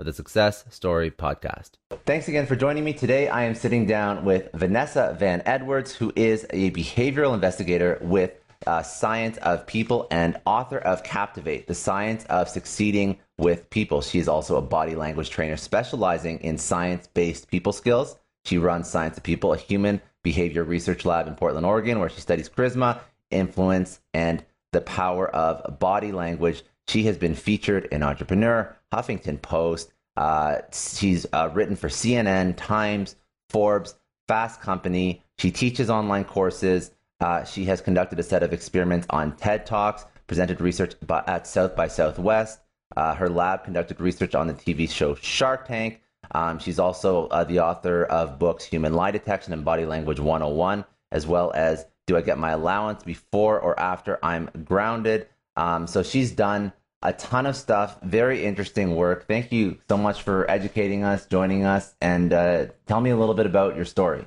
of the Success Story Podcast. Thanks again for joining me. Today, I am sitting down with Vanessa Van Edwards, who is a behavioral investigator with uh, Science of People and author of Captivate, the science of succeeding with people. She is also a body language trainer specializing in science based people skills. She runs Science of People, a human behavior research lab in Portland, Oregon, where she studies charisma, influence, and the power of body language she has been featured in Entrepreneur, Huffington Post. Uh, she's uh, written for CNN, Times, Forbes, Fast Company. She teaches online courses. Uh, she has conducted a set of experiments on TED Talks, presented research by, at South by Southwest. Uh, her lab conducted research on the TV show Shark Tank. Um, she's also uh, the author of books Human Lie Detection and Body Language 101, as well as Do I Get My Allowance Before or After I'm Grounded? Um, so she's done a ton of stuff. Very interesting work. Thank you so much for educating us, joining us, and uh, tell me a little bit about your story.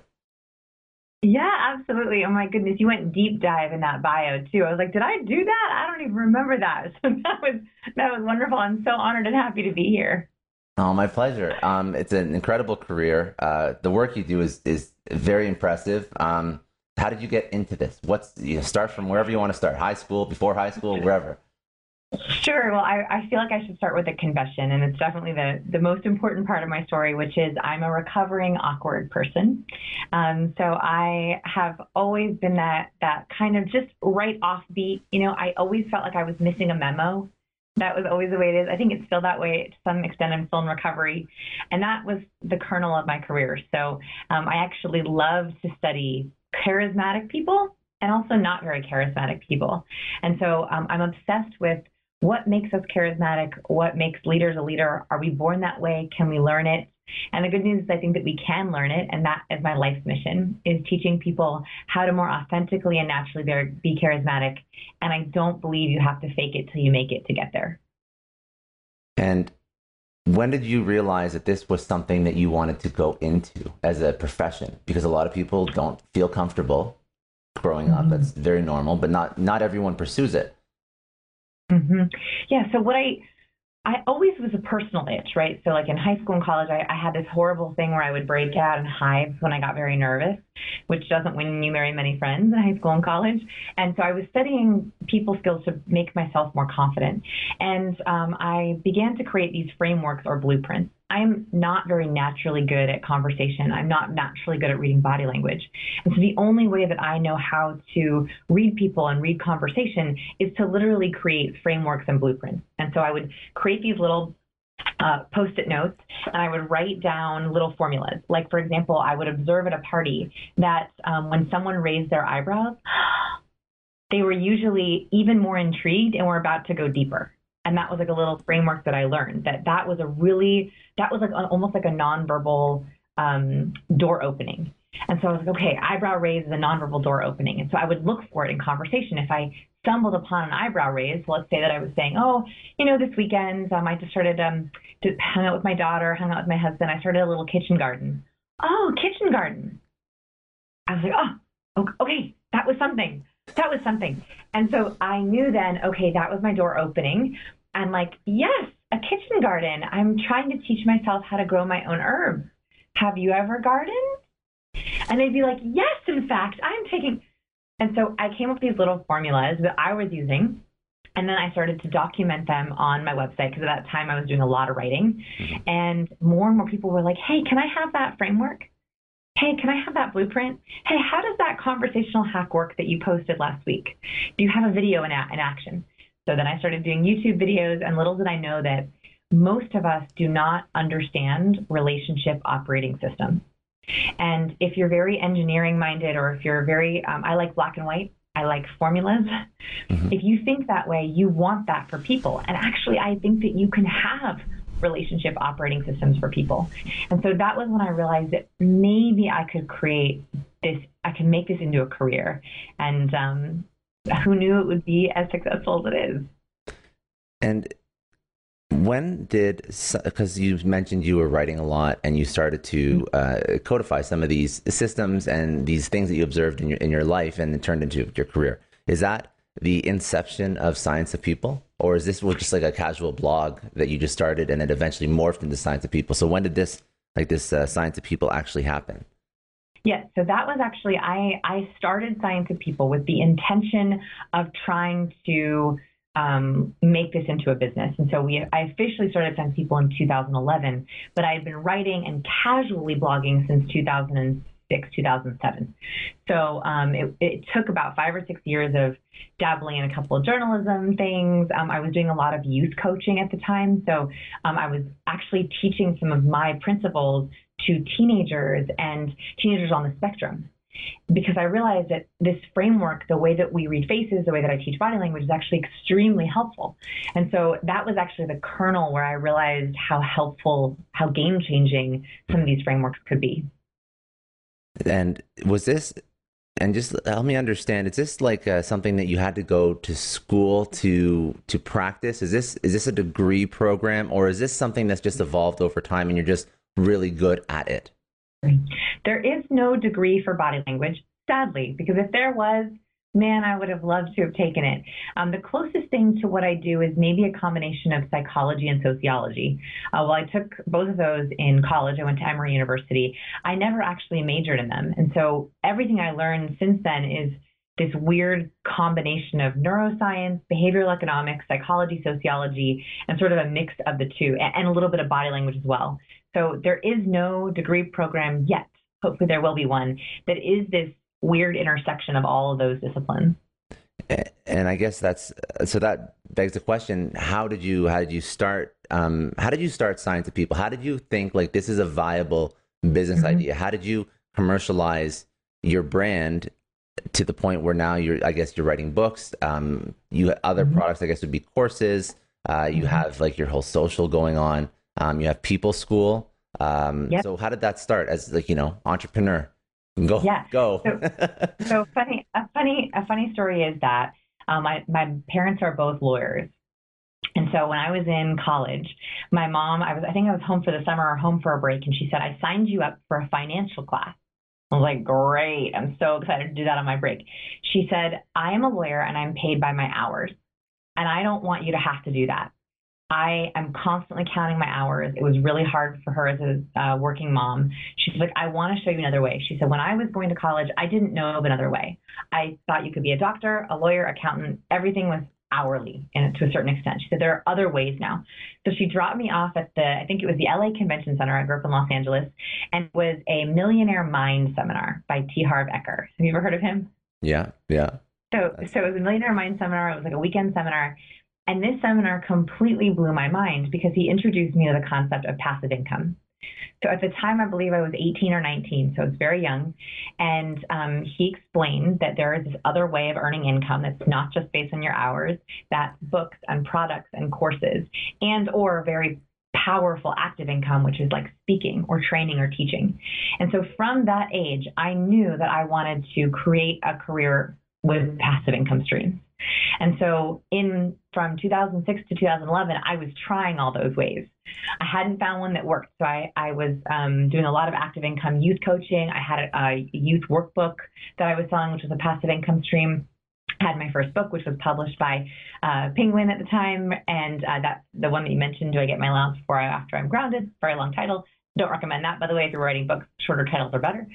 Yeah, absolutely. Oh my goodness, you went deep dive in that bio too. I was like, did I do that? I don't even remember that. So that was that was wonderful. I'm so honored and happy to be here. Oh, my pleasure. Um, it's an incredible career. Uh, the work you do is is very impressive. Um, how did you get into this? What's you know, start from wherever you want to start, high school, before high school, wherever. Sure. Well, I, I feel like I should start with a confession, and it's definitely the, the most important part of my story, which is I'm a recovering awkward person. Um, so I have always been that that kind of just right off beat. You know, I always felt like I was missing a memo. That was always the way it is. I think it's still that way to some extent. I'm still in recovery, and that was the kernel of my career. So um, I actually love to study charismatic people and also not very charismatic people. And so um, I'm obsessed with what makes us charismatic? What makes leaders a leader? Are we born that way? Can we learn it? And the good news is I think that we can learn it, and that is my life's mission, is teaching people how to more authentically and naturally be charismatic. And I don't believe you have to fake it till you make it to get there. And when did you realize that this was something that you wanted to go into as a profession? Because a lot of people don't feel comfortable growing up. Mm-hmm. That's very normal, but not not everyone pursues it. Mm-hmm. Yeah. So what I I always was a personal itch, right? So like in high school and college, I, I had this horrible thing where I would break out in hives when I got very nervous, which doesn't win you very many friends in high school and college. And so I was studying people skills to make myself more confident. And um, I began to create these frameworks or blueprints. I'm not very naturally good at conversation. I'm not naturally good at reading body language. And so the only way that I know how to read people and read conversation is to literally create frameworks and blueprints. And so I would create these little uh, post-it notes and I would write down little formulas. Like for example, I would observe at a party that um, when someone raised their eyebrows, they were usually even more intrigued and were about to go deeper and that was like a little framework that I learned that that was a really that was like almost like a nonverbal um, door opening. And so I was like, okay, eyebrow raise is a nonverbal door opening. And so I would look for it in conversation. If I stumbled upon an eyebrow raise, let's say that I was saying, oh, you know, this weekend um, I just started um, to hang out with my daughter, hung out with my husband. I started a little kitchen garden. Oh, kitchen garden. I was like, oh, okay, that was something. That was something. And so I knew then, okay, that was my door opening. I'm like, yes, a kitchen garden. I'm trying to teach myself how to grow my own herbs. Have you ever gardened? And they'd be like, yes, in fact, I'm taking. And so I came up with these little formulas that I was using. And then I started to document them on my website because at that time I was doing a lot of writing. Mm-hmm. And more and more people were like, hey, can I have that framework? Hey, can I have that blueprint? Hey, how does that conversational hack work that you posted last week? Do you have a video in, in action? So then I started doing YouTube videos, and little did I know that most of us do not understand relationship operating systems. And if you're very engineering minded, or if you're very, um, I like black and white, I like formulas. Mm-hmm. If you think that way, you want that for people. And actually, I think that you can have relationship operating systems for people. And so that was when I realized that maybe I could create this, I can make this into a career. And um, who knew it would be as successful as it is? And when did because you mentioned you were writing a lot and you started to mm-hmm. uh, codify some of these systems and these things that you observed in your in your life and it turned into your career is that the inception of science of people or is this just like a casual blog that you just started and it eventually morphed into science of people? So when did this like this uh, science of people actually happen? Yes, so that was actually I I started Science of People with the intention of trying to um, make this into a business. And so we I officially started Science of People in 2011, but I had been writing and casually blogging since 2006, 2007. So um, it, it, took about five or six years of dabbling in a couple of journalism things. Um, I was doing a lot of youth coaching at the time. So um, I was actually teaching some of my principles to teenagers and teenagers on the spectrum because I realized that this framework, the way that we read faces, the way that I teach body language is actually extremely helpful. And so that was actually the kernel where I realized how helpful, how game changing some of these frameworks could be. And was this, and just help me understand, is this like uh, something that you had to go to school to to practice? Is this is this a degree program, or is this something that's just evolved over time and you're just really good at it? There is no degree for body language, sadly, because if there was, man, I would have loved to have taken it. Um, the closest thing to what I do is maybe a combination of psychology and sociology. Uh, well, I took both of those in college. I went to Emory University. I never actually majored in them. And so everything I learned since then is this weird combination of neuroscience, behavioral economics, psychology, sociology, and sort of a mix of the two, and a little bit of body language as well. So there is no degree program yet. Hopefully, there will be one that is this weird intersection of all of those disciplines. And I guess that's so that begs the question: How did you how did you start? Um, how did you start Science of People? How did you think like this is a viable business mm-hmm. idea? How did you commercialize your brand to the point where now you're I guess you're writing books. Um, you other mm-hmm. products I guess would be courses. Uh, you mm-hmm. have like your whole social going on. Um, you have People School. Um, yep. So how did that start as like you know entrepreneur? Go yeah. go. so, so, funny. A funny a funny story is that um, my my parents are both lawyers. And so when I was in college, my mom, I was, I think I was home for the summer or home for a break, and she said, I signed you up for a financial class. I was like, great. I'm so excited to do that on my break. She said, I am a lawyer and I'm paid by my hours. And I don't want you to have to do that. I am constantly counting my hours. It was really hard for her as a uh, working mom. She's like, I want to show you another way. She said, when I was going to college, I didn't know of another way. I thought you could be a doctor, a lawyer, accountant. Everything was hourly and to a certain extent. She said, there are other ways now. So she dropped me off at the, I think it was the LA Convention Center. I grew up in Los Angeles and it was a Millionaire Mind seminar by T. Harv Eker. Have you ever heard of him? Yeah, yeah. So, so it was a Millionaire Mind seminar. It was like a weekend seminar. And this seminar completely blew my mind because he introduced me to the concept of passive income. So at the time, I believe I was 18 or 19, so it's very young. And um, he explained that there is this other way of earning income that's not just based on your hours, that's books and products and courses, and or very powerful active income, which is like speaking or training or teaching. And so from that age, I knew that I wanted to create a career with passive income streams. And so in from 2006 to 2011, I was trying all those ways. I hadn't found one that worked. So I, I was um, doing a lot of active income youth coaching. I had a, a youth workbook that I was selling, which was a passive income stream had my first book, which was published by uh, Penguin at the time, and uh, that the one that you mentioned, "Do I Get My Allowance Before I After I'm Grounded?" Very long title. Don't recommend that, by the way. If you're writing books, shorter titles are better.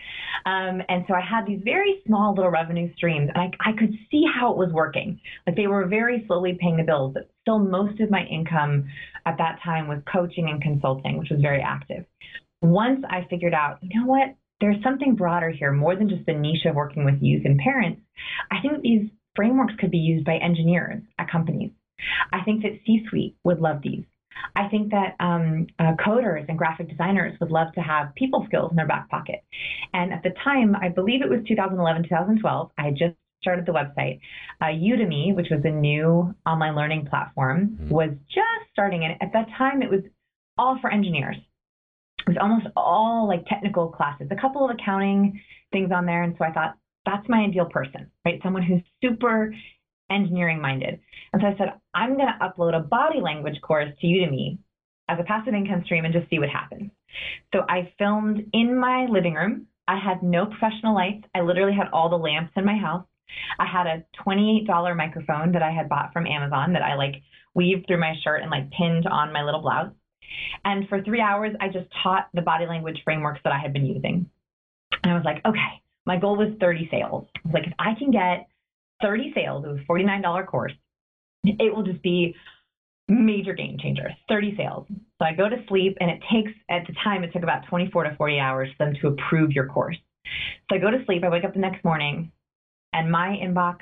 Um, and so I had these very small little revenue streams, and I, I could see how it was working. Like they were very slowly paying the bills, but still most of my income at that time was coaching and consulting, which was very active. Once I figured out, you know what, there's something broader here, more than just the niche of working with youth and parents. I think these frameworks could be used by engineers at companies. I think that C suite would love these. I think that um, uh, coders and graphic designers would love to have people skills in their back pocket. And at the time, I believe it was 2011, 2012, I had just started the website. Uh, Udemy, which was a new online learning platform, mm-hmm. was just starting. And at that time, it was all for engineers. It was almost all like technical classes, a couple of accounting things on there. And so I thought, that's my ideal person, right? Someone who's super engineering minded. And so I said, I'm going to upload a body language course to Udemy as a passive income stream and just see what happens. So I filmed in my living room. I had no professional lights. I literally had all the lamps in my house. I had a $28 microphone that I had bought from Amazon that I like weaved through my shirt and like pinned on my little blouse. And for three hours, I just taught the body language frameworks that I had been using. And I was like, okay, my goal was 30 sales. I was like, if I can get 30 sales, it was $49 course, it will just be major game changer, 30 sales. So I go to sleep and it takes, at the time, it took about 24 to 40 hours for them to approve your course. So I go to sleep, I wake up the next morning, and my inbox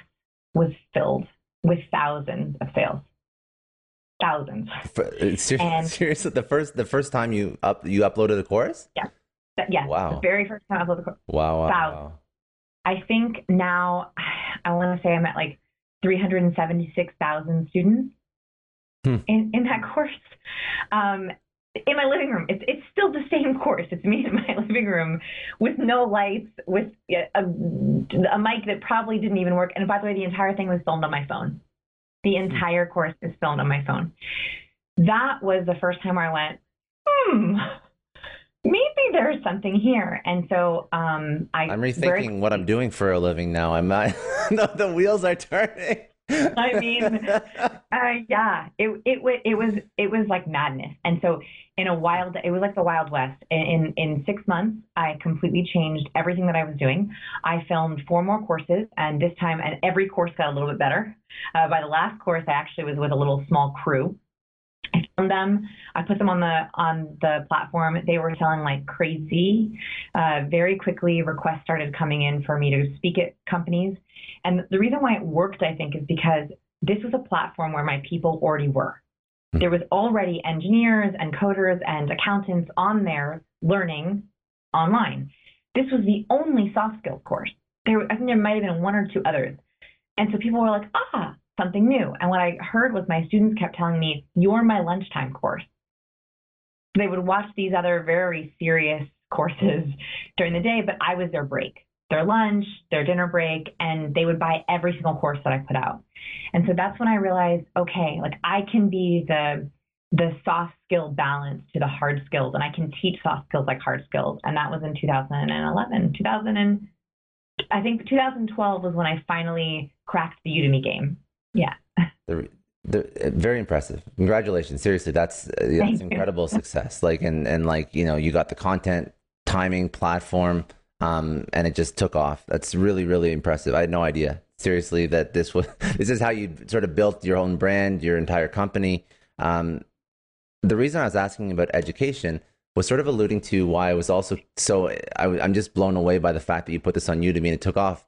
was filled with thousands of sales. Thousands. Uh, seriously, and, seriously, the first the first time you up you uploaded the course? Yeah. Yes. Wow. The very first time I uploaded the course. Wow. Wow. wow. I think now I want to say I'm at like 376,000 students hmm. in, in that course. Um, in my living room, it's it's still the same course. It's me in my living room with no lights, with a, a mic that probably didn't even work. And by the way, the entire thing was filmed on my phone. The hmm. entire course is filmed on my phone. That was the first time where I went, hmm, maybe there's something here. And so um, I, I'm rethinking what I'm doing for a living now. I'm not, no, the wheels are turning. I mean, uh, yeah, it, it, it was, it was like madness. And so in a wild, it was like the wild west in, in six months, I completely changed everything that I was doing. I filmed four more courses and this time, and every course got a little bit better. Uh, by the last course, I actually was with a little small crew them. I put them on the on the platform. They were selling like crazy. Uh, very quickly, requests started coming in for me to speak at companies. And the reason why it worked, I think, is because this was a platform where my people already were. Hmm. There was already engineers and coders and accountants on there learning online. This was the only soft skills course. There, I think there might have been one or two others. And so people were like, ah, something new. And what I heard was my students kept telling me, You're my lunchtime course. They would watch these other very serious courses during the day, but I was their break, their lunch, their dinner break, and they would buy every single course that I put out. And so that's when I realized, okay, like I can be the the soft skill balance to the hard skills and I can teach soft skills like hard skills. And that was in 2011, 2000 and I think 2012 was when I finally cracked the Udemy game. Yeah. They're, they're uh, very impressive. Congratulations. Seriously, that's uh, that's incredible success. Like and and like you know you got the content, timing, platform, um, and it just took off. That's really really impressive. I had no idea seriously that this was this is how you sort of built your own brand, your entire company. Um, the reason I was asking about education was sort of alluding to why I was also so I, I'm just blown away by the fact that you put this on Udemy and it took off.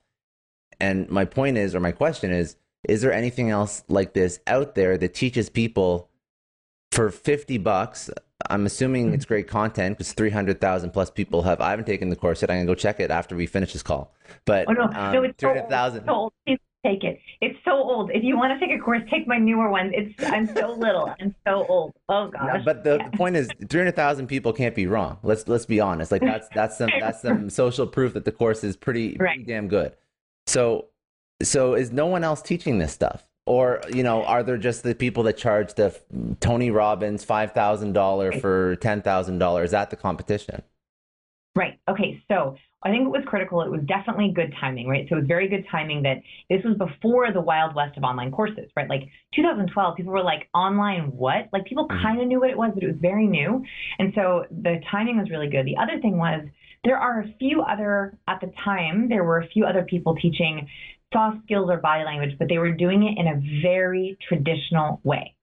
And my point is, or my question is, is there anything else like this out there that teaches people for 50 bucks? I'm assuming it's great content because 300,000 plus people have. I haven't taken the course yet. I'm going to go check it after we finish this call. But oh, no. Um, no, it's 300,000. take it. It's so old. If you want to take a course, take my newer ones. It's I'm so little. I'm so old. Oh gosh. No, but the, yeah. the, point is, three hundred thousand people can't be wrong. Let's let's be honest. Like that's that's some that's some social proof that the course is pretty, right. pretty damn good. So so is no one else teaching this stuff? Or you know, are there just the people that charge the Tony Robbins five thousand dollar for ten thousand dollars? Is that the competition? Right. Okay. So I think it was critical. It was definitely good timing, right? So it was very good timing that this was before the wild west of online courses, right? Like 2012, people were like, online what? Like people mm-hmm. kind of knew what it was, but it was very new. And so the timing was really good. The other thing was there are a few other, at the time, there were a few other people teaching soft skills or body language, but they were doing it in a very traditional way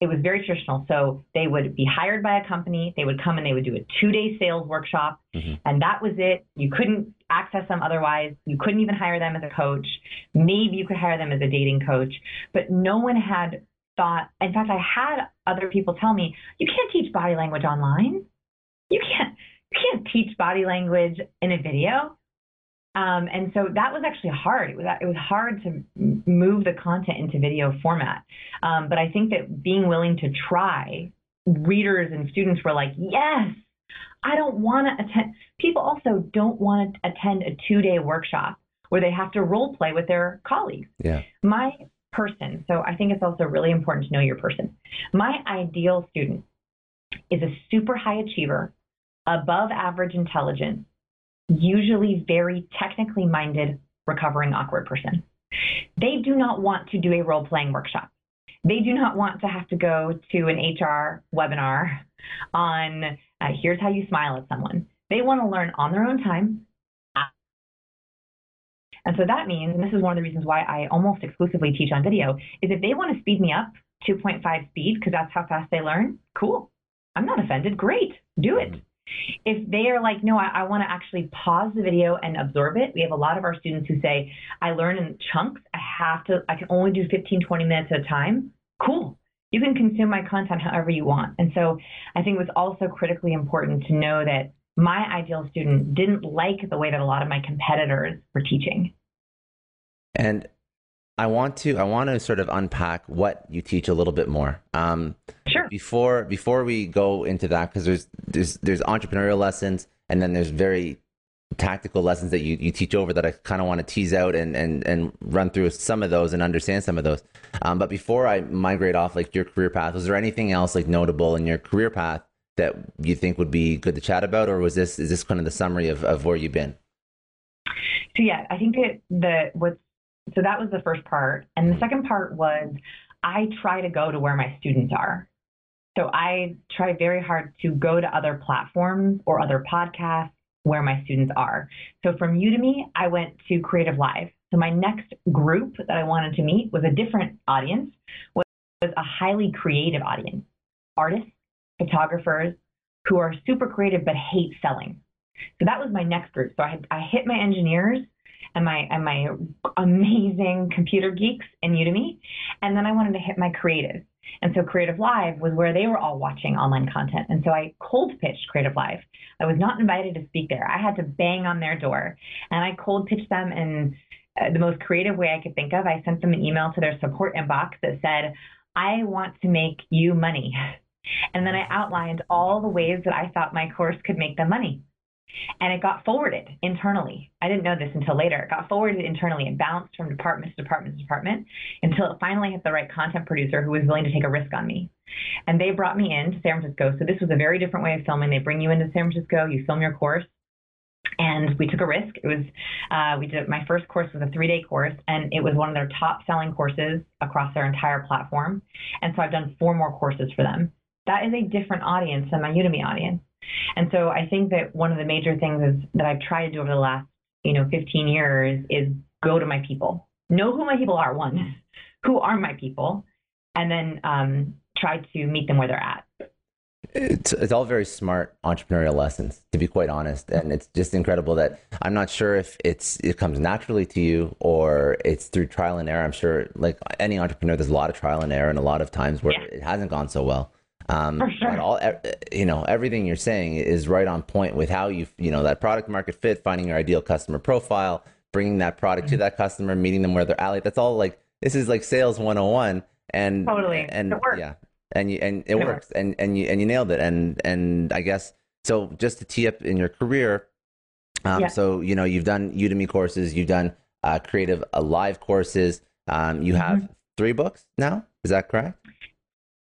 it was very traditional. So they would be hired by a company, they would come and they would do a two day sales workshop, mm-hmm. and that was it. You couldn't access them otherwise. You couldn't even hire them as a coach. Maybe you could hire them as a dating coach, but no one had thought. In fact, I had other people tell me, you can't teach body language online. You can't. You can't teach body language in a video. Um, and so that was actually hard. It was it was hard to move the content into video format. Um, but I think that being willing to try, readers and students were like, yes, I don't want to attend. People also don't want to attend a two day workshop where they have to role play with their colleagues. Yeah. My person. So I think it's also really important to know your person. My ideal student is a super high achiever, above average intelligence usually very technically minded, recovering awkward person. They do not want to do a role playing workshop. They do not want to have to go to an HR webinar on uh, here's how you smile at someone. They want to learn on their own time. And so that means, and this is one of the reasons why I almost exclusively teach on video, is if they want to speed me up 2.5 speed, because that's how fast they learn, cool. I'm not offended. Great. Do it. If they are like, no, I, I want to actually pause the video and absorb it, we have a lot of our students who say, I learn in chunks. I have to, I can only do 15, 20 minutes at a time. Cool. You can consume my content however you want. And so I think it was also critically important to know that my ideal student didn't like the way that a lot of my competitors were teaching. And I want to I want to sort of unpack what you teach a little bit more. Um, sure. Before before we go into that, because there's there's there's entrepreneurial lessons, and then there's very tactical lessons that you, you teach over that I kind of want to tease out and, and and run through some of those and understand some of those. Um, but before I migrate off like your career path, was there anything else like notable in your career path that you think would be good to chat about, or was this is this kind of the summary of, of where you've been? So yeah, I think that the what's so that was the first part. And the second part was I try to go to where my students are. So I try very hard to go to other platforms or other podcasts where my students are. So from Udemy, I went to Creative Live. So my next group that I wanted to meet was a different audience, was a highly creative audience, artists, photographers who are super creative but hate selling. So that was my next group. So I, I hit my engineers and my and my amazing computer geeks in Udemy, and then I wanted to hit my creatives. And so Creative Live was where they were all watching online content. And so I cold pitched Creative Live. I was not invited to speak there. I had to bang on their door, and I cold pitched them in uh, the most creative way I could think of. I sent them an email to their support inbox that said, "I want to make you money." And then I outlined all the ways that I thought my course could make them money and it got forwarded internally. I didn't know this until later. It got forwarded internally and bounced from department to department to department until it finally hit the right content producer who was willing to take a risk on me. And they brought me into San Francisco. So this was a very different way of filming. They bring you into San Francisco, you film your course. And we took a risk. It was uh, we did my first course was a three day course, and it was one of their top selling courses across their entire platform. And so I've done four more courses for them. That is a different audience than my Udemy audience. And so I think that one of the major things is that I've tried to do over the last, you know, 15 years is go to my people, know who my people are. One, who are my people, and then um, try to meet them where they're at. It's, it's all very smart entrepreneurial lessons, to be quite honest, and it's just incredible that I'm not sure if it's it comes naturally to you or it's through trial and error. I'm sure, like any entrepreneur, there's a lot of trial and error and a lot of times where yeah. it hasn't gone so well. Um, For sure. All, you know, everything you're saying is right on point with how you, you know, that product market fit, finding your ideal customer profile, bringing that product to mm-hmm. that customer, meeting them where they're at. That's all like this is like sales 101 and totally and yeah and you and it, it works. works and and you and you nailed it and and I guess so just to tee up in your career um, yeah. so you know you've done Udemy courses you've done uh, creative uh, live courses um, you have mm-hmm. three books now is that correct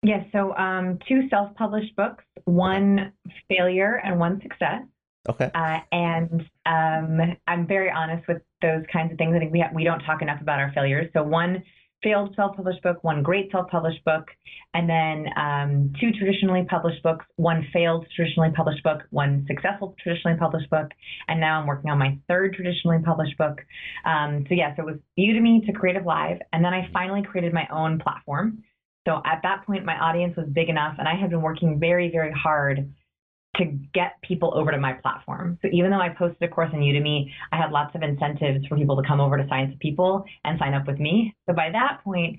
yes so um, two self-published books one failure and one success Okay. Uh, and um, I'm very honest with those kinds of things. I think we ha- we don't talk enough about our failures. So one failed self-published book, one great self-published book, and then um, two traditionally published books, one failed traditionally published book, one successful traditionally published book, and now I'm working on my third traditionally published book. Um, so yes, it was Udemy to Creative Live, and then I finally created my own platform. So at that point, my audience was big enough, and I had been working very, very hard to get people over to my platform. So even though I posted a course on Udemy, I had lots of incentives for people to come over to Science of People and sign up with me. So by that point,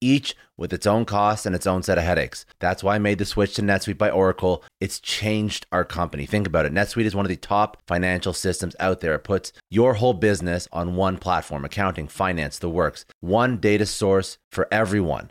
each with its own costs and its own set of headaches. That's why I made the switch to NetSuite by Oracle. It's changed our company. Think about it. NetSuite is one of the top financial systems out there. It puts your whole business on one platform accounting, finance, the works, one data source for everyone.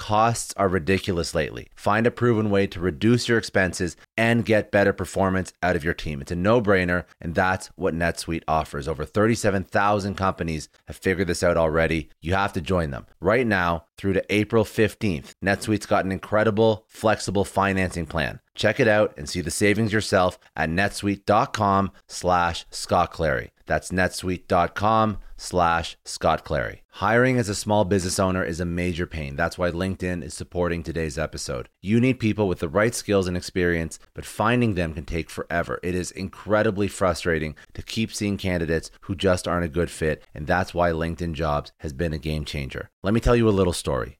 Costs are ridiculous lately. Find a proven way to reduce your expenses and get better performance out of your team. It's a no brainer, and that's what NetSuite offers. Over 37,000 companies have figured this out already. You have to join them. Right now, through to April 15th, NetSuite's got an incredible, flexible financing plan. Check it out and see the savings yourself at netsuite.com slash Scott Clary. That's netsuite.com slash Scott Clary. Hiring as a small business owner is a major pain. That's why LinkedIn is supporting today's episode. You need people with the right skills and experience, but finding them can take forever. It is incredibly frustrating to keep seeing candidates who just aren't a good fit, and that's why LinkedIn Jobs has been a game changer. Let me tell you a little story.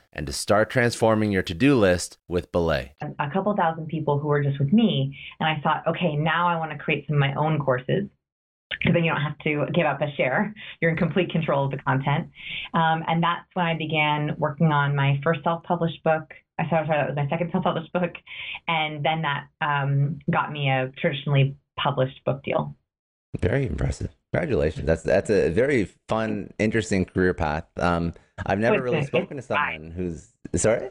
and to start transforming your to do list with Belay. A couple thousand people who were just with me, and I thought, okay, now I want to create some of my own courses. Because then you don't have to give up a share. You're in complete control of the content. Um, and that's when I began working on my first self published book. I sorry, sorry, that was my second self published book. And then that um, got me a traditionally published book deal. Very impressive. Congratulations. That's that's a very fun, interesting career path. Um, I've never really spoken to someone who's sorry.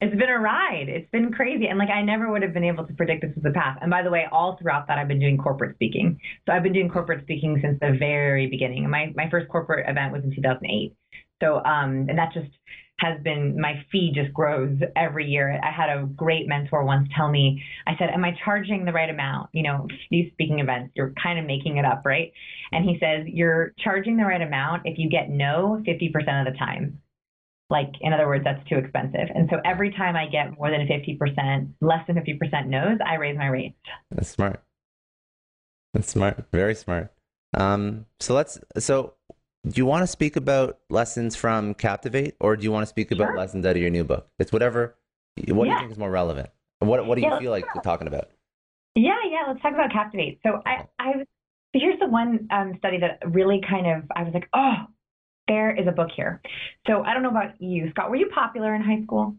It's been a ride. It's been crazy. And like I never would have been able to predict this as a path. And by the way, all throughout that I've been doing corporate speaking. So I've been doing corporate speaking since the very beginning. My my first corporate event was in 2008. So um and that just has been my fee just grows every year. I had a great mentor once tell me, I said, Am I charging the right amount? You know, these speaking events, you're kind of making it up, right? And he says, You're charging the right amount if you get no 50% of the time. Like, in other words, that's too expensive. And so every time I get more than 50%, less than 50% no's, I raise my rates. That's smart. That's smart. Very smart. Um, so let's, so do you want to speak about lessons from Captivate, or do you want to speak about sure. lessons out of your new book? It's whatever. What yeah. do you think is more relevant? What What do you yeah, feel like talking about? Yeah, yeah. Let's talk about Captivate. So I, I here's the one um, study that really kind of I was like, oh, there is a book here. So I don't know about you, Scott. Were you popular in high school?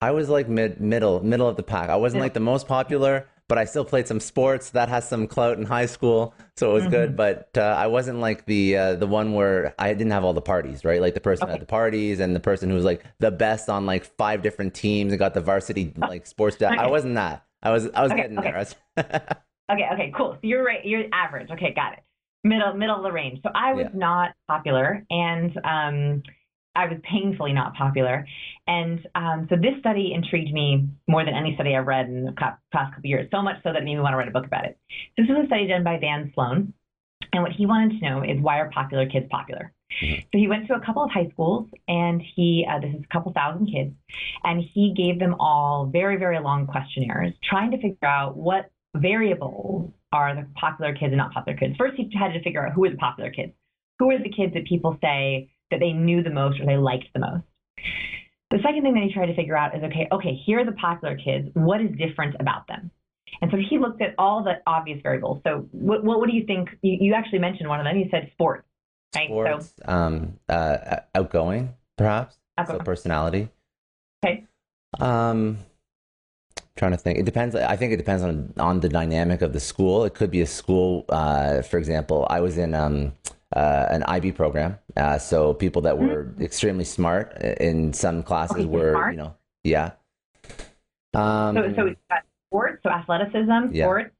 I was like mid middle middle of the pack. I wasn't like the most popular, but I still played some sports. That has some clout in high school, so it was mm-hmm. good. But uh, I wasn't like the uh, the one where I didn't have all the parties, right? Like the person okay. at the parties and the person who was like the best on like five different teams and got the varsity like sports. Okay. I wasn't that. I was I was okay, getting there. okay, okay, cool. So you're right. You're average. Okay, got it. Middle middle of the range. So I was yeah. not popular, and um, I was painfully not popular. And um, so this study intrigued me more than any study I've read in the past couple years, so much so that it made me want to write a book about it. This was a study done by Van Sloan. And what he wanted to know is why are popular kids popular? Mm-hmm. So he went to a couple of high schools, and he uh, this is a couple thousand kids, and he gave them all very very long questionnaires, trying to figure out what variables are the popular kids and not popular kids. First, he had to figure out who are the popular kids, who are the kids that people say that they knew the most or they liked the most. The second thing that he tried to figure out is okay, okay, here are the popular kids. What is different about them? And so he looked at all the obvious variables. So what, what, what do you think? You, you, actually mentioned one of them. You said sports, right? Sports, so, um, uh, outgoing, perhaps. Outgoing. So personality. Okay. Um, trying to think. It depends. I think it depends on on the dynamic of the school. It could be a school. Uh, for example, I was in um, uh, an IB program, uh, so people that were mm-hmm. extremely smart in some classes were, smart. you know, yeah. Um, so, so sports, so athleticism, yeah. sports,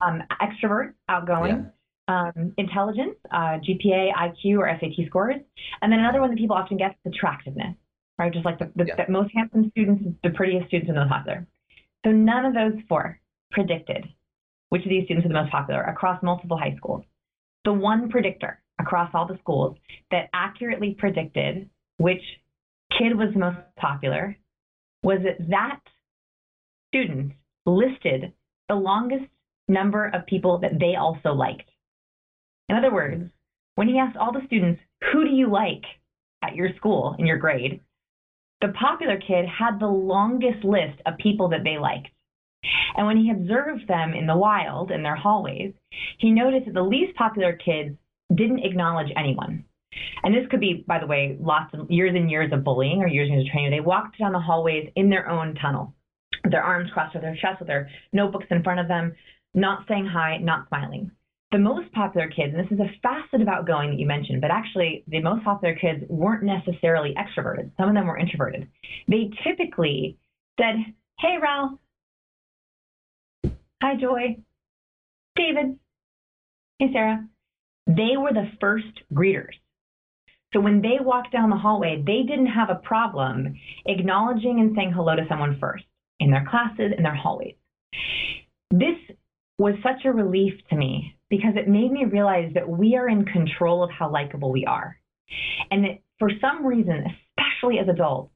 um, extrovert, outgoing, yeah. um, intelligence, uh, GPA, IQ, or SAT scores, and then another one that people often get is attractiveness, right? Just like the, the, yeah. the most handsome students, the prettiest students, and the most popular. So none of those four predicted which of these students are the most popular across multiple high schools. The one predictor across all the schools that accurately predicted which kid was most popular was that that student listed the longest number of people that they also liked. In other words, when he asked all the students, who do you like at your school in your grade? The popular kid had the longest list of people that they liked. And when he observed them in the wild, in their hallways, he noticed that the least popular kids didn't acknowledge anyone. And this could be, by the way, lots of years and years of bullying or years and years of training. They walked down the hallways in their own tunnel, their arms crossed over their chest, with their notebooks in front of them, not saying hi, not smiling. The most popular kids, and this is a facet of outgoing that you mentioned, but actually the most popular kids weren't necessarily extroverted. Some of them were introverted. They typically said, Hey, Ralph. Hi, Joy. David. Hey, Sarah they were the first greeters. So when they walked down the hallway, they didn't have a problem acknowledging and saying hello to someone first in their classes, in their hallways. This was such a relief to me because it made me realize that we are in control of how likable we are. And that for some reason, especially as adults,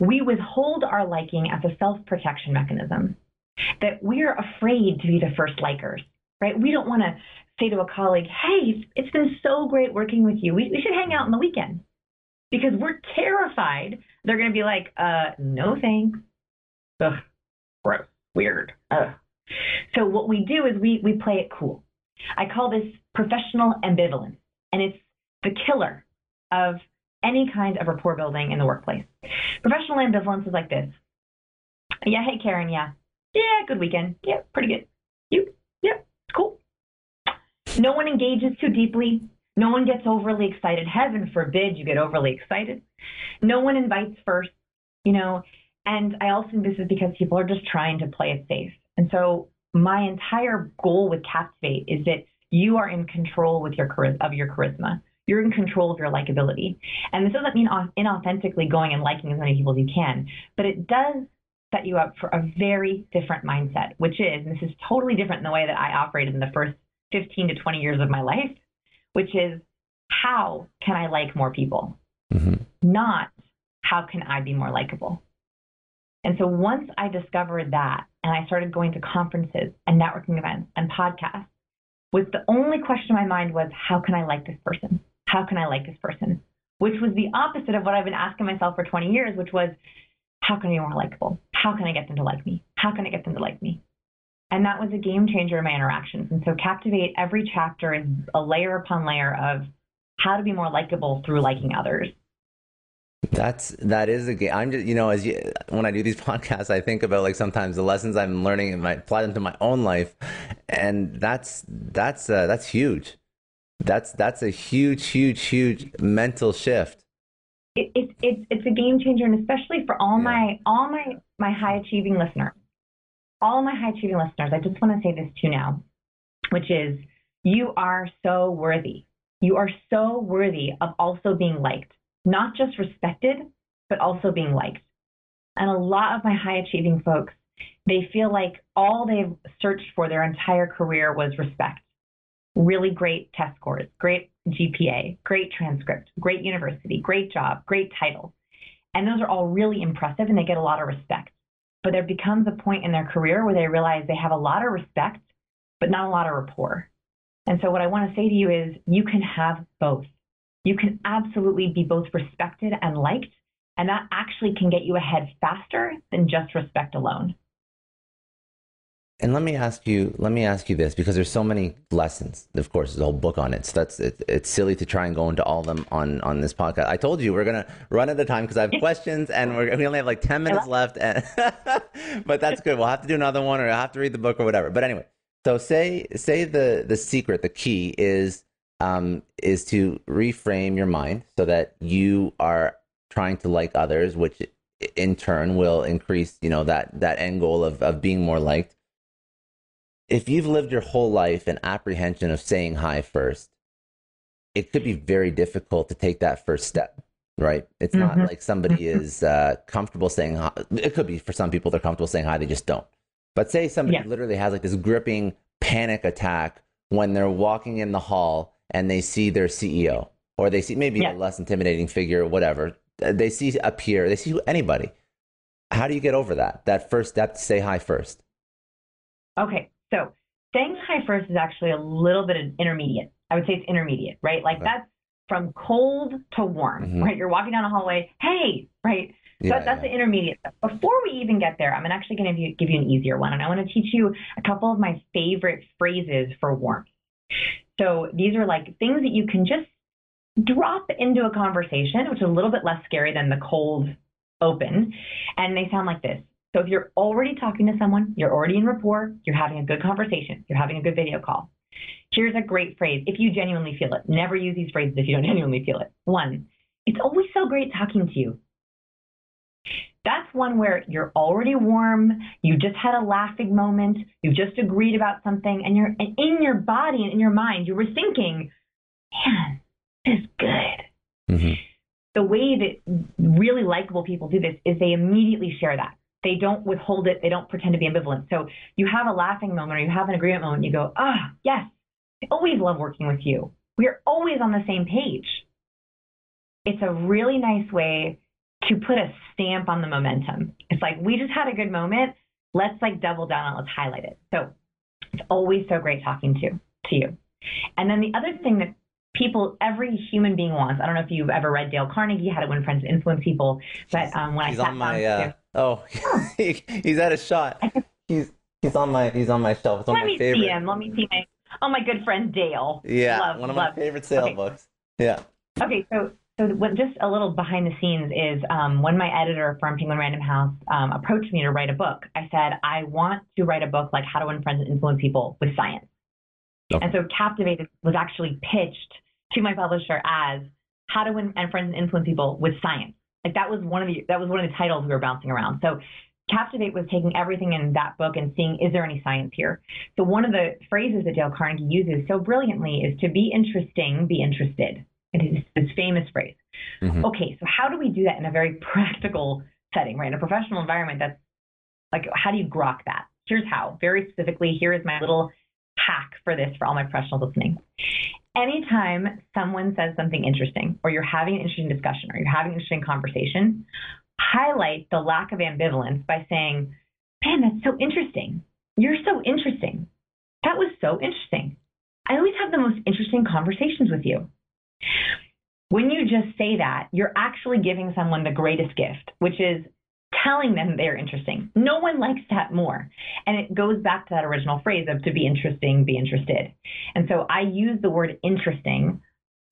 we withhold our liking as a self protection mechanism. That we're afraid to be the first likers, right? We don't want to say to a colleague, hey, it's been so great working with you. We, we should hang out on the weekend because we're terrified they're going to be like, uh, no thanks. Ugh, gross, weird. Ugh. So what we do is we, we play it cool. I call this professional ambivalence, and it's the killer of any kind of rapport building in the workplace. Professional ambivalence is like this. Yeah, hey Karen, yeah. Yeah, good weekend. Yeah, pretty good. You? Yeah, cool. No one engages too deeply. No one gets overly excited. Heaven forbid you get overly excited. No one invites first, you know. And I also think this is because people are just trying to play it safe. And so my entire goal with Captivate is that you are in control with your of your charisma. You're in control of your likability. And this doesn't mean inauthentically going and liking as many people as you can, but it does set you up for a very different mindset, which is, and this is totally different than the way that I operated in the first 15 to 20 years of my life, which is how can I like more people? Mm-hmm. Not how can I be more likable? And so once I discovered that and I started going to conferences and networking events and podcasts, with the only question in my mind was, how can I like this person? How can I like this person? Which was the opposite of what I've been asking myself for 20 years, which was, how can I be more likable? How can I get them to like me? How can I get them to like me? And that was a game changer in my interactions. And so Captivate, every chapter is a layer upon layer of how to be more likable through liking others. That's that is a game. I'm just you know as you when I do these podcasts, I think about like sometimes the lessons I'm learning and I apply them to my own life, and that's that's uh, that's huge. That's that's a huge, huge, huge mental shift. It, it, it's it's a game changer, and especially for all yeah. my all my my high achieving listeners all my high achieving listeners, I just want to say this to you now, which is you are so worthy. You are so worthy of also being liked, not just respected, but also being liked. And a lot of my high achieving folks, they feel like all they've searched for their entire career was respect. really great test scores, great GPA, great transcript, great university, great job, great title. And those are all really impressive and they get a lot of respect. But there becomes a point in their career where they realize they have a lot of respect, but not a lot of rapport. And so, what I want to say to you is you can have both. You can absolutely be both respected and liked, and that actually can get you ahead faster than just respect alone. And let me ask you, let me ask you this because there's so many lessons. Of course, there's a whole book on it. So that's it, it's silly to try and go into all of them on on this podcast. I told you we're gonna run out of time because I have questions and we're, we only have like ten minutes left. And but that's good. We'll have to do another one, or I'll have to read the book or whatever. But anyway, so say say the the secret, the key is um is to reframe your mind so that you are trying to like others, which in turn will increase you know that that end goal of of being more liked if you've lived your whole life in apprehension of saying hi first, it could be very difficult to take that first step, right? It's mm-hmm. not like somebody mm-hmm. is uh, comfortable saying hi. It could be for some people, they're comfortable saying hi, they just don't. But say somebody yeah. literally has like this gripping panic attack when they're walking in the hall and they see their CEO or they see maybe yeah. a less intimidating figure or whatever. Uh, they see a peer, they see anybody. How do you get over that? That first step to say hi first. Okay. So saying hi first is actually a little bit of intermediate. I would say it's intermediate, right? Like okay. that's from cold to warm, mm-hmm. right? You're walking down a hallway, hey, right? So yeah, that's yeah. the intermediate stuff. Before we even get there, I'm actually going to give you an easier one. And I want to teach you a couple of my favorite phrases for warmth. So these are like things that you can just drop into a conversation, which is a little bit less scary than the cold open. And they sound like this so if you're already talking to someone, you're already in rapport, you're having a good conversation, you're having a good video call. Here's a great phrase if you genuinely feel it. Never use these phrases if you don't genuinely feel it. One, it's always so great talking to you. That's one where you're already warm, you just had a laughing moment, you've just agreed about something, and you're and in your body and in your mind, you were thinking, man, this is good. Mm-hmm. The way that really likable people do this is they immediately share that they don't withhold it. They don't pretend to be ambivalent. So you have a laughing moment or you have an agreement moment. You go, ah, oh, yes, I always love working with you. We are always on the same page. It's a really nice way to put a stamp on the momentum. It's like we just had a good moment. Let's like double down on. It, let's highlight it. So it's always so great talking to to you. And then the other thing that people, every human being wants. I don't know if you've ever read Dale Carnegie, How to Win Friends and Influence People, but um, when He's I sat on my, down, uh, Oh, he's at a shot. He's he's on my he's on my shelf. It's Let me favorite. see him. Let me see my oh my good friend Dale. Yeah, love, one of love. my favorite sale okay. books. Yeah. Okay, so so what, just a little behind the scenes is um, when my editor from Penguin Random House um, approached me to write a book, I said I want to write a book like How to Win Friends and Influence People with science. Okay. And so Captivated was actually pitched to my publisher as How to Win and Friends and Influence People with science. Like that was one of the that was one of the titles we were bouncing around. So Captivate was taking everything in that book and seeing is there any science here. So one of the phrases that Dale Carnegie uses so brilliantly is to be interesting, be interested. It is this famous phrase. Mm-hmm. Okay, so how do we do that in a very practical setting, right? In a professional environment, that's like how do you grok that? Here's how. Very specifically, here is my little hack for this for all my professionals listening anytime someone says something interesting, or you're having an interesting discussion, or you're having an interesting conversation, highlight the lack of ambivalence by saying, Man, that's so interesting. You're so interesting. That was so interesting. I always have the most interesting conversations with you. When you just say that, you're actually giving someone the greatest gift, which is telling them they're interesting. No one likes that more. And it goes back to that original phrase of to be interesting, be interested. And so I use the word interesting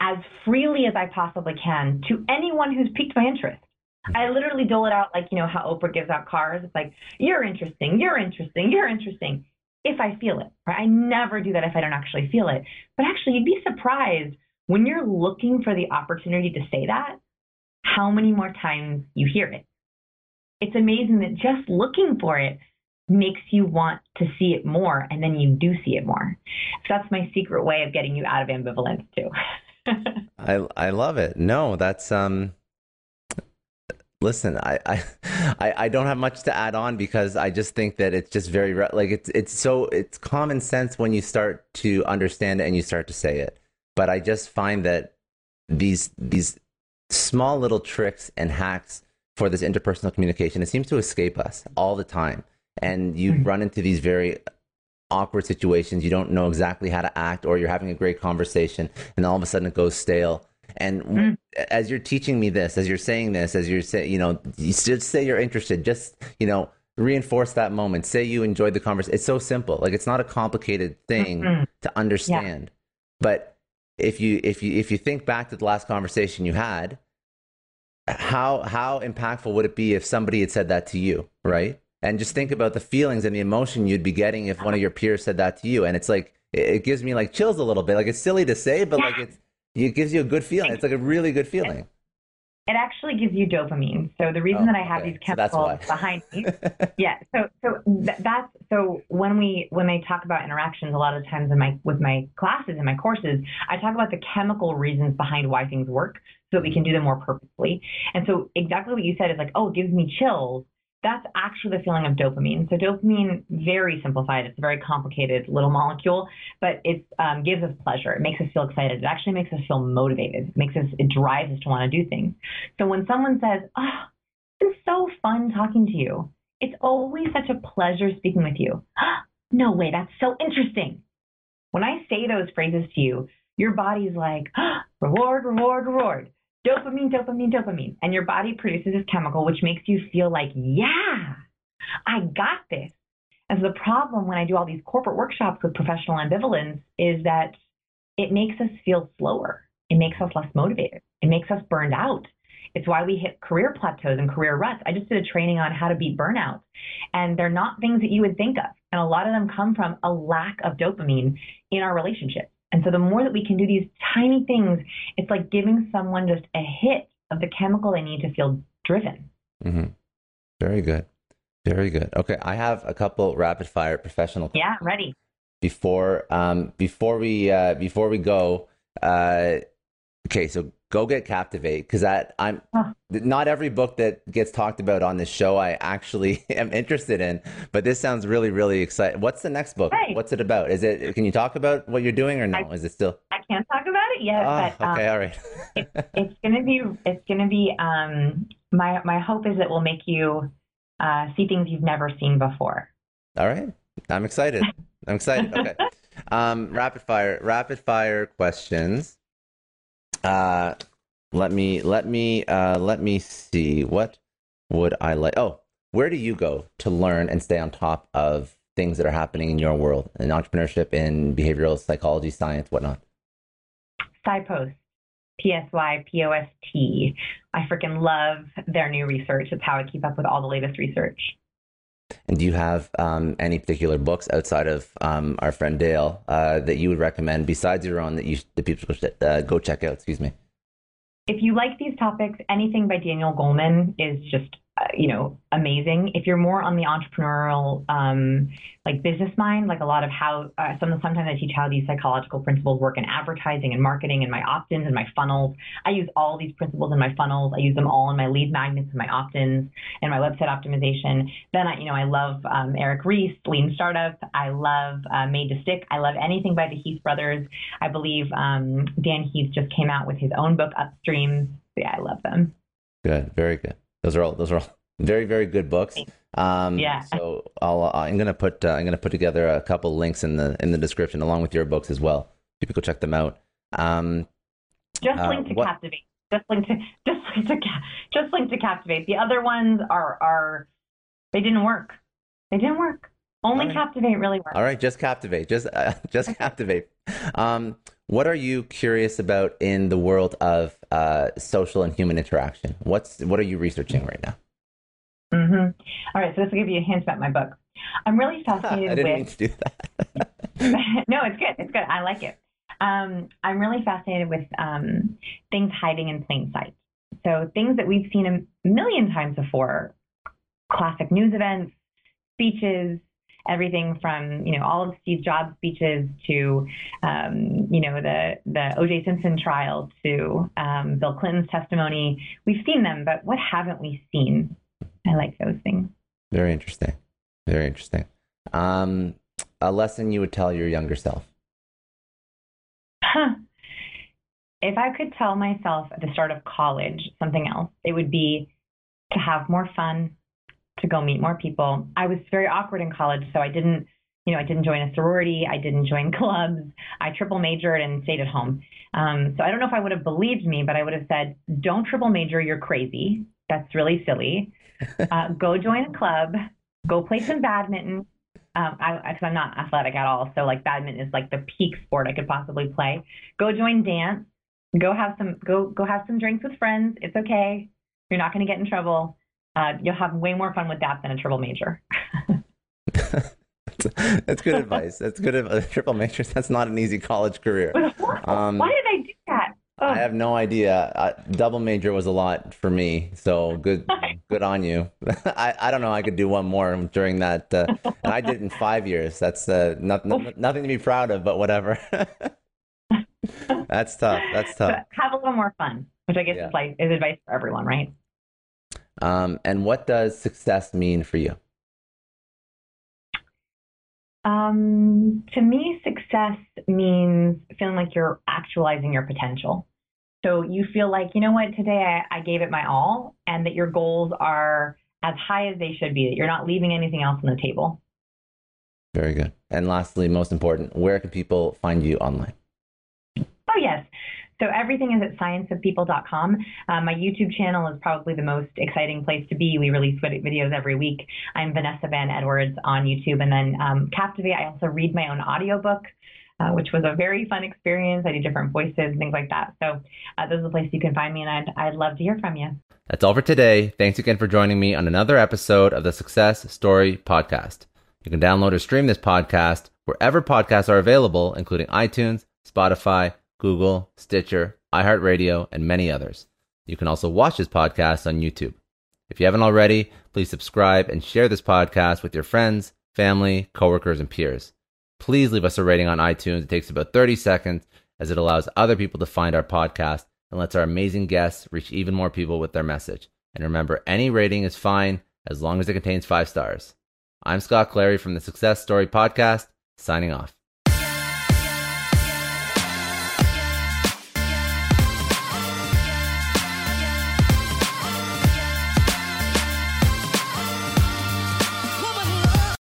as freely as I possibly can to anyone who's piqued my interest. Mm-hmm. I literally dole it out like, you know, how Oprah gives out cars. It's like, you're interesting, you're interesting, you're interesting, if I feel it. Right? I never do that if I don't actually feel it. But actually, you'd be surprised when you're looking for the opportunity to say that, how many more times you hear it it's amazing that just looking for it makes you want to see it more and then you do see it more. So that's my secret way of getting you out of ambivalence too. I I love it. No, that's um listen, I, I, I don't have much to add on because I just think that it's just very like it's it's so it's common sense when you start to understand it and you start to say it. But I just find that these these small little tricks and hacks for this interpersonal communication it seems to escape us all the time, and you mm-hmm. run into these very awkward situations. You don't know exactly how to act, or you're having a great conversation, and all of a sudden it goes stale and mm. as you're teaching me this, as you're saying this, as you're saying, you know, you just say you're interested. Just you know, reinforce that moment. Say you enjoyed the conversation. It's so simple. Like it's not a complicated thing mm-hmm. to understand. Yeah. But if you if you if you think back to the last conversation you had, how how impactful would it be if somebody had said that to you, right? And just think about the feelings and the emotion you'd be getting if one of your peers said that to you. And it's like it, gives me like chills a little bit. Like it's silly to say, but like it's it gives you a good feeling. It's like a really good feeling. It actually gives you dopamine. So the reason oh, that I have okay. these chemicals so behind me, yeah. So so th- that's so when we when I talk about interactions, a lot of times in my with my classes and my courses, I talk about the chemical reasons behind why things work, so we can do them more purposefully. And so exactly what you said is like, oh, it gives me chills that's actually the feeling of dopamine. So dopamine, very simplified, it's a very complicated little molecule, but it um, gives us pleasure. It makes us feel excited. It actually makes us feel motivated. It makes us, it drives us to want to do things. So when someone says, "Oh, it's so fun talking to you," it's always such a pleasure speaking with you. Ah, no way, that's so interesting. When I say those phrases to you, your body's like, ah, reward, reward, reward dopamine, dopamine, dopamine. And your body produces this chemical, which makes you feel like, yeah, I got this. And so the problem when I do all these corporate workshops with professional ambivalence is that it makes us feel slower. It makes us less motivated. It makes us burned out. It's why we hit career plateaus and career ruts. I just did a training on how to beat burnout, and they're not things that you would think of. And a lot of them come from a lack of dopamine in our relationships. And so the more that we can do these tiny things, it's like giving someone just a hit of the chemical they need to feel driven. Mm-hmm. Very good. Very good. Okay, I have a couple rapid fire professional. Yeah, ready. Before um before we uh before we go, uh okay, so go get Captivate because that I'm not every book that gets talked about on this show I actually am interested in, but this sounds really really exciting. What's the next book? What's it about? Is it? Can you talk about what you're doing or no? I, Is it still? I can't talk about it yet. Oh, but, okay, um, all right. it, it's gonna be. It's gonna be. Um, my my hope is it will make you uh, see things you've never seen before. All right, I'm excited. I'm excited. Okay. um, rapid fire. Rapid fire questions. Uh, let me let me uh, let me see. What would I like? Oh, where do you go to learn and stay on top of things that are happening in your world in entrepreneurship, in behavioral psychology, science, whatnot? PsyPost. P S Y P O S T. I freaking love their new research. It's how I keep up with all the latest research. And do you have um, any particular books outside of um, our friend Dale uh, that you would recommend besides your own that you the people should uh, go check out? Excuse me. If you like these topics, anything by Daniel Goleman is just uh, you know, amazing. If you're more on the entrepreneurial, um, like business mind, like a lot of how uh, some sometimes I teach how these psychological principles work in advertising and marketing and my opt-ins and my funnels. I use all these principles in my funnels. I use them all in my lead magnets and my opt-ins and my website optimization. Then I, you know, I love um, Eric Ries, Lean Startup. I love uh, Made to Stick. I love anything by the Heath brothers. I believe um, Dan Heath just came out with his own book, Upstream. Yeah, I love them. Good, very good. Those are all those are all very very good books. Um, yeah. So I'll I'm gonna put uh, I'm gonna put together a couple links in the in the description along with your books as well. People go check them out. Um, just uh, link to what, Captivate. Just link to just link to just link to Captivate. The other ones are are they didn't work. They didn't work. Only right. Captivate really works. All right, just Captivate. Just uh, just Captivate. Um, what are you curious about in the world of uh, social and human interaction? What's what are you researching right now? Mm-hmm. All right, so this will give you a hint about my book. I'm really fascinated I didn't with. Mean to do that. no, it's good. It's good. I like it. Um, I'm really fascinated with um, things hiding in plain sight. So things that we've seen a million times before, classic news events, speeches, everything from you know all of Steve Jobs' speeches to um, you know the the O.J. Simpson trial to um, Bill Clinton's testimony. We've seen them, but what haven't we seen? I like those things. Very interesting. Very interesting. Um, a lesson you would tell your younger self? Huh. If I could tell myself at the start of college something else, it would be to have more fun, to go meet more people. I was very awkward in college, so I didn't, you know, I didn't join a sorority, I didn't join clubs, I triple majored and stayed at home. Um, so I don't know if I would have believed me, but I would have said, "Don't triple major, you're crazy. That's really silly. Uh, go join a club, go play some badminton." Um, I, because I'm not athletic at all, so like badminton is like the peak sport I could possibly play. Go join dance. Go have some go go have some drinks with friends. It's okay. You're not going to get in trouble. Uh, you'll have way more fun with that than a triple major. that's good advice. That's good. advice. triple major. That's not an easy college career. Um, Why did I do that? Oh. I have no idea. Uh, double major was a lot for me. So good, good on you. I, I don't know. I could do one more during that, uh, and I did it in five years. That's uh, not, not, nothing to be proud of, but whatever. That's tough. That's tough. But have a little more fun, which I guess yeah. is like is advice for everyone, right? Um, and what does success mean for you? Um, to me, success means feeling like you're actualizing your potential. So you feel like, you know what, today I, I gave it my all, and that your goals are as high as they should be, that you're not leaving anything else on the table. Very good. And lastly, most important, where can people find you online? So everything is at scienceofpeople.com. Um, my YouTube channel is probably the most exciting place to be. We release videos every week. I'm Vanessa Van Edwards on YouTube. And then um, Captivate, I also read my own audiobook. Uh, which was a very fun experience. I do different voices and things like that. So uh, those are the places you can find me, and I'd, I'd love to hear from you. That's all for today. Thanks again for joining me on another episode of the Success Story Podcast. You can download or stream this podcast wherever podcasts are available, including iTunes, Spotify, Google, Stitcher, iHeartRadio, and many others. You can also watch this podcast on YouTube. If you haven't already, please subscribe and share this podcast with your friends, family, coworkers, and peers. Please leave us a rating on iTunes. It takes about 30 seconds as it allows other people to find our podcast and lets our amazing guests reach even more people with their message. And remember, any rating is fine as long as it contains five stars. I'm Scott Clary from the Success Story Podcast, signing off.